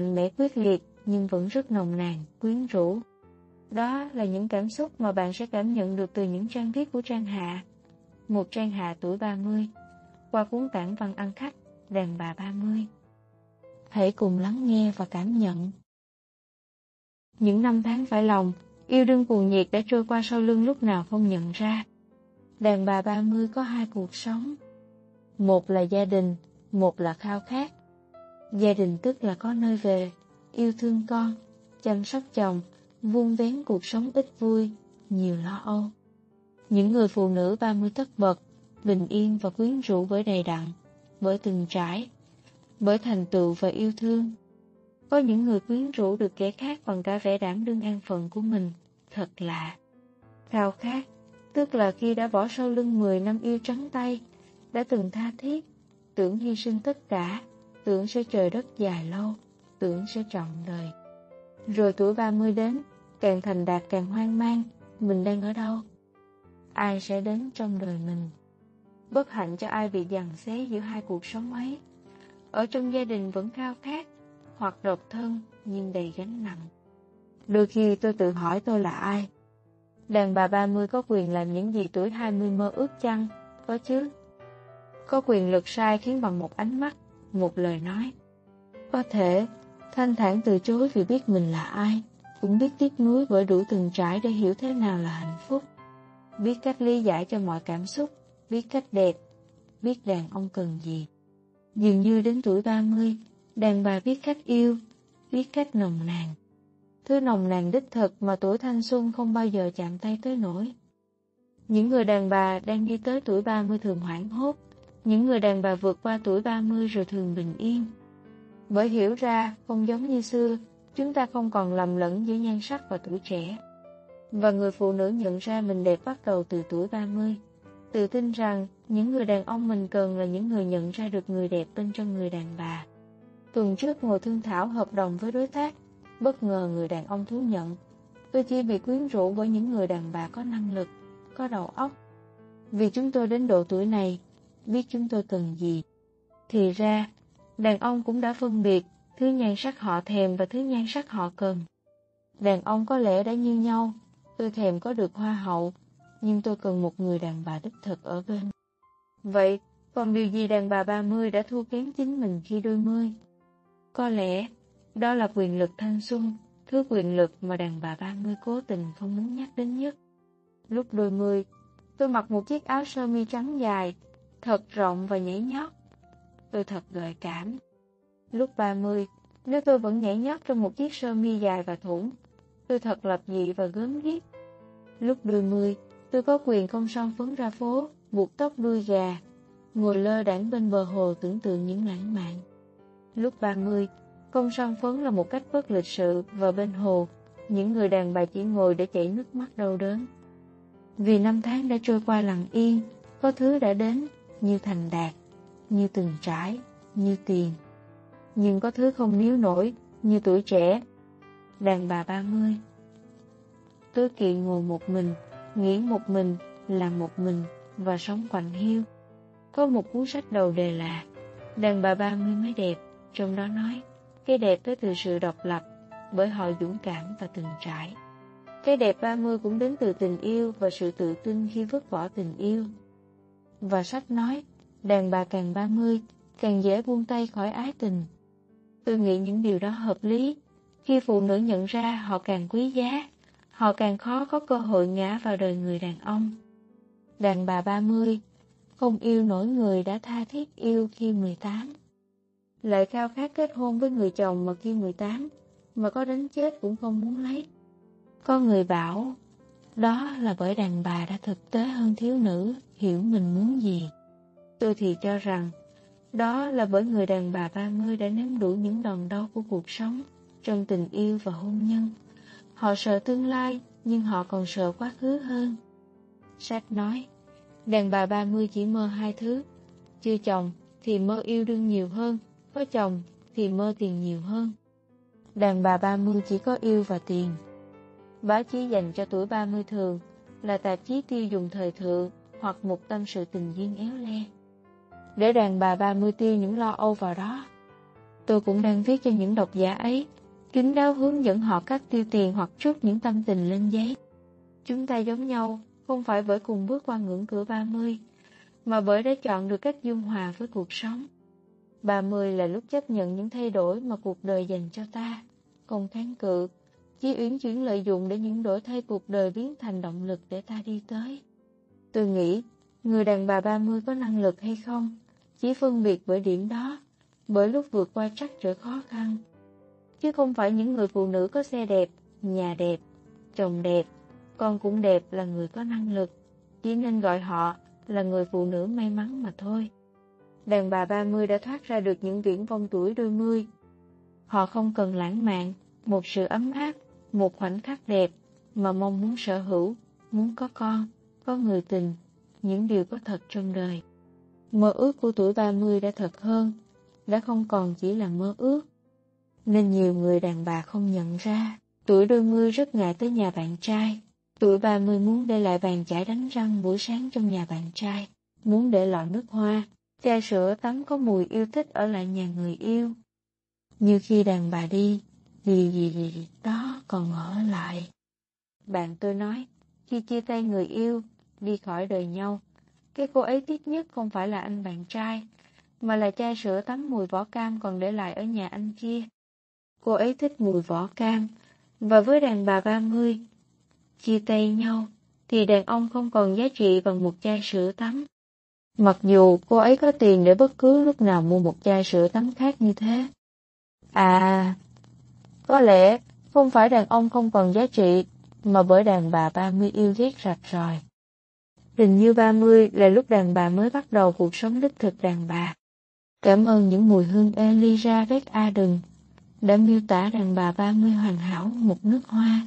mạnh mẽ quyết liệt nhưng vẫn rất nồng nàn, quyến rũ. Đó là những cảm xúc mà bạn sẽ cảm nhận được từ những trang viết của Trang Hạ. Một Trang Hạ tuổi 30, qua cuốn tản văn ăn khách, đàn bà 30. Hãy cùng lắng nghe và cảm nhận. Những năm tháng phải lòng, yêu đương cuồng nhiệt đã trôi qua sau lưng lúc nào không nhận ra. Đàn bà 30 có hai cuộc sống. Một là gia đình, một là khao khát. Gia đình tức là có nơi về, yêu thương con, chăm sóc chồng, vuông vén cuộc sống ít vui, nhiều lo âu. Những người phụ nữ 30 tất bật, bình yên và quyến rũ bởi đầy đặn, bởi từng trải, bởi thành tựu và yêu thương. Có những người quyến rũ được kẻ khác bằng cả vẻ đảm đương an phận của mình, thật lạ. Khao khát, tức là khi đã bỏ sau lưng 10 năm yêu trắng tay, đã từng tha thiết, tưởng hy sinh tất cả, tưởng sẽ trời đất dài lâu, tưởng sẽ trọn đời. Rồi tuổi 30 đến, càng thành đạt càng hoang mang, mình đang ở đâu? Ai sẽ đến trong đời mình? Bất hạnh cho ai bị giằng xé giữa hai cuộc sống ấy. Ở trong gia đình vẫn khao khát, hoặc độc thân nhưng đầy gánh nặng. Đôi khi tôi tự hỏi tôi là ai? Đàn bà 30 có quyền làm những gì tuổi 20 mơ ước chăng? Có chứ. Có quyền lực sai khiến bằng một ánh mắt, một lời nói. Có thể, thanh thản từ chối vì biết mình là ai, cũng biết tiếc nuối bởi đủ từng trải để hiểu thế nào là hạnh phúc. Biết cách lý giải cho mọi cảm xúc, biết cách đẹp, biết đàn ông cần gì. Dường như đến tuổi 30, đàn bà biết cách yêu, biết cách nồng nàn. Thứ nồng nàn đích thực mà tuổi thanh xuân không bao giờ chạm tay tới nổi. Những người đàn bà đang đi tới tuổi 30 thường hoảng hốt, những người đàn bà vượt qua tuổi 30 rồi thường bình yên. Bởi hiểu ra, không giống như xưa, chúng ta không còn lầm lẫn giữa nhan sắc và tuổi trẻ. Và người phụ nữ nhận ra mình đẹp bắt đầu từ tuổi 30. Tự tin rằng những người đàn ông mình cần là những người nhận ra được người đẹp bên trong người đàn bà. Tuần trước ngồi thương thảo hợp đồng với đối tác, bất ngờ người đàn ông thú nhận. Tôi chỉ bị quyến rũ bởi những người đàn bà có năng lực, có đầu óc. Vì chúng tôi đến độ tuổi này, biết chúng tôi cần gì. Thì ra, đàn ông cũng đã phân biệt thứ nhan sắc họ thèm và thứ nhan sắc họ cần. Đàn ông có lẽ đã như nhau, tôi thèm có được hoa hậu, nhưng tôi cần một người đàn bà đích thực ở bên. Vậy, còn điều gì đàn bà 30 đã thua kém chính mình khi đôi mươi? Có lẽ, đó là quyền lực thanh xuân, thứ quyền lực mà đàn bà 30 cố tình không muốn nhắc đến nhất. Lúc đôi mươi, tôi mặc một chiếc áo sơ mi trắng dài, thật rộng và nhảy nhót. Tôi thật gợi cảm. Lúc 30, nếu tôi vẫn nhảy nhót trong một chiếc sơ mi dài và thủng, tôi thật lập dị và gớm ghiếc. Lúc đôi mươi, tôi có quyền không son phấn ra phố, buộc tóc đuôi gà, ngồi lơ đảng bên bờ hồ tưởng tượng những lãng mạn. Lúc 30, công son phấn là một cách bất lịch sự và bên hồ, những người đàn bà chỉ ngồi để chảy nước mắt đau đớn. Vì năm tháng đã trôi qua lặng yên, có thứ đã đến như thành đạt, như từng trải, như tiền. Nhưng có thứ không níu nổi, như tuổi trẻ, đàn bà 30. Tôi kỵ ngồi một mình, nghĩ một mình, làm một mình và sống quạnh hiu. Có một cuốn sách đầu đề là Đàn bà 30 mới đẹp, trong đó nói cái đẹp tới từ sự độc lập, bởi họ dũng cảm và từng trải. Cái đẹp 30 cũng đến từ tình yêu và sự tự tin khi vứt bỏ tình yêu. Và sách nói, đàn bà càng 30, càng dễ buông tay khỏi ái tình. Tôi nghĩ những điều đó hợp lý. Khi phụ nữ nhận ra họ càng quý giá, họ càng khó có cơ hội ngã vào đời người đàn ông. Đàn bà 30 không yêu nổi người đã tha thiết yêu khi 18. Lại khao khát kết hôn với người chồng mà khi 18, mà có đến chết cũng không muốn lấy. Có người bảo, đó là bởi đàn bà đã thực tế hơn thiếu nữ, hiểu mình muốn gì. Tôi thì cho rằng, đó là bởi người đàn bà 30 đã nếm đủ những đòn đau của cuộc sống, trong tình yêu và hôn nhân. Họ sợ tương lai, nhưng họ còn sợ quá khứ hơn. Sách nói, đàn bà 30 chỉ mơ hai thứ, chưa chồng thì mơ yêu đương nhiều hơn, có chồng thì mơ tiền nhiều hơn. Đàn bà 30 chỉ có yêu và tiền. Báo chí dành cho tuổi 30 thường là tạp chí tiêu dùng thời thượng hoặc một tâm sự tình duyên éo le. Để đàn bà 30 tiêu những lo âu vào đó. tôi cũng đang viết cho những độc giả ấy, kính đáo hướng dẫn họ cách tiêu tiền hoặc trút những tâm tình lên giấy. Chúng ta giống nhau, không phải bởi cùng bước qua ngưỡng cửa 30, mà bởi đã chọn được cách dung hòa với cuộc sống. 30 là lúc chấp nhận những thay đổi mà cuộc đời dành cho ta, không kháng cự, chỉ uyển chuyển lợi dụng để những đổi thay cuộc đời biến thành động lực để ta đi tới. Tôi nghĩ, người đàn bà 30 có năng lực hay không, chỉ phân biệt bởi điểm đó, bởi lúc vượt qua trắc trở khó khăn. Chứ không phải những người phụ nữ có xe đẹp, nhà đẹp, chồng đẹp, con cũng đẹp là người có năng lực, chỉ nên gọi họ là người phụ nữ may mắn mà thôi. Đàn bà 30 đã thoát ra được những viễn vong tuổi đôi mươi. Họ không cần lãng mạn, một sự ấm áp, một khoảnh khắc đẹp, mà mong muốn sở hữu, muốn có con, có người tình, những điều có thật trong đời. Mơ ước của tuổi 30 đã thật hơn, đã không còn chỉ là mơ ước. Nên nhiều người đàn bà không nhận ra, tuổi đôi mươi rất ngại tới nhà bạn trai. Tuổi 30 muốn để lại bàn chải đánh răng buổi sáng trong nhà bạn trai, muốn để lọ nước hoa, chai sữa tắm có mùi yêu thích ở lại nhà người yêu. Như khi đàn bà đi, gì gì gì đó còn ở lại. Bạn tôi nói, khi chia tay người yêu, đi khỏi đời nhau, cái cô ấy tiếc nhất không phải là anh bạn trai, mà là chai sữa tắm mùi vỏ cam còn để lại ở nhà anh kia. Cô ấy thích mùi vỏ cam, và với đàn bà 30, chia tay nhau, thì đàn ông không còn giá trị bằng một chai sữa tắm. Mặc dù cô ấy có tiền để bất cứ lúc nào mua một chai sữa tắm khác như thế. À, có lẽ không phải đàn ông không còn giá trị, mà bởi đàn bà 30 yêu ghét rạch ròi. Hình như 30 là lúc đàn bà mới bắt đầu cuộc sống đích thực đàn bà. Cảm ơn những mùi hương Elira Red Aden đã miêu tả đàn bà 30 hoàn hảo một nước hoa.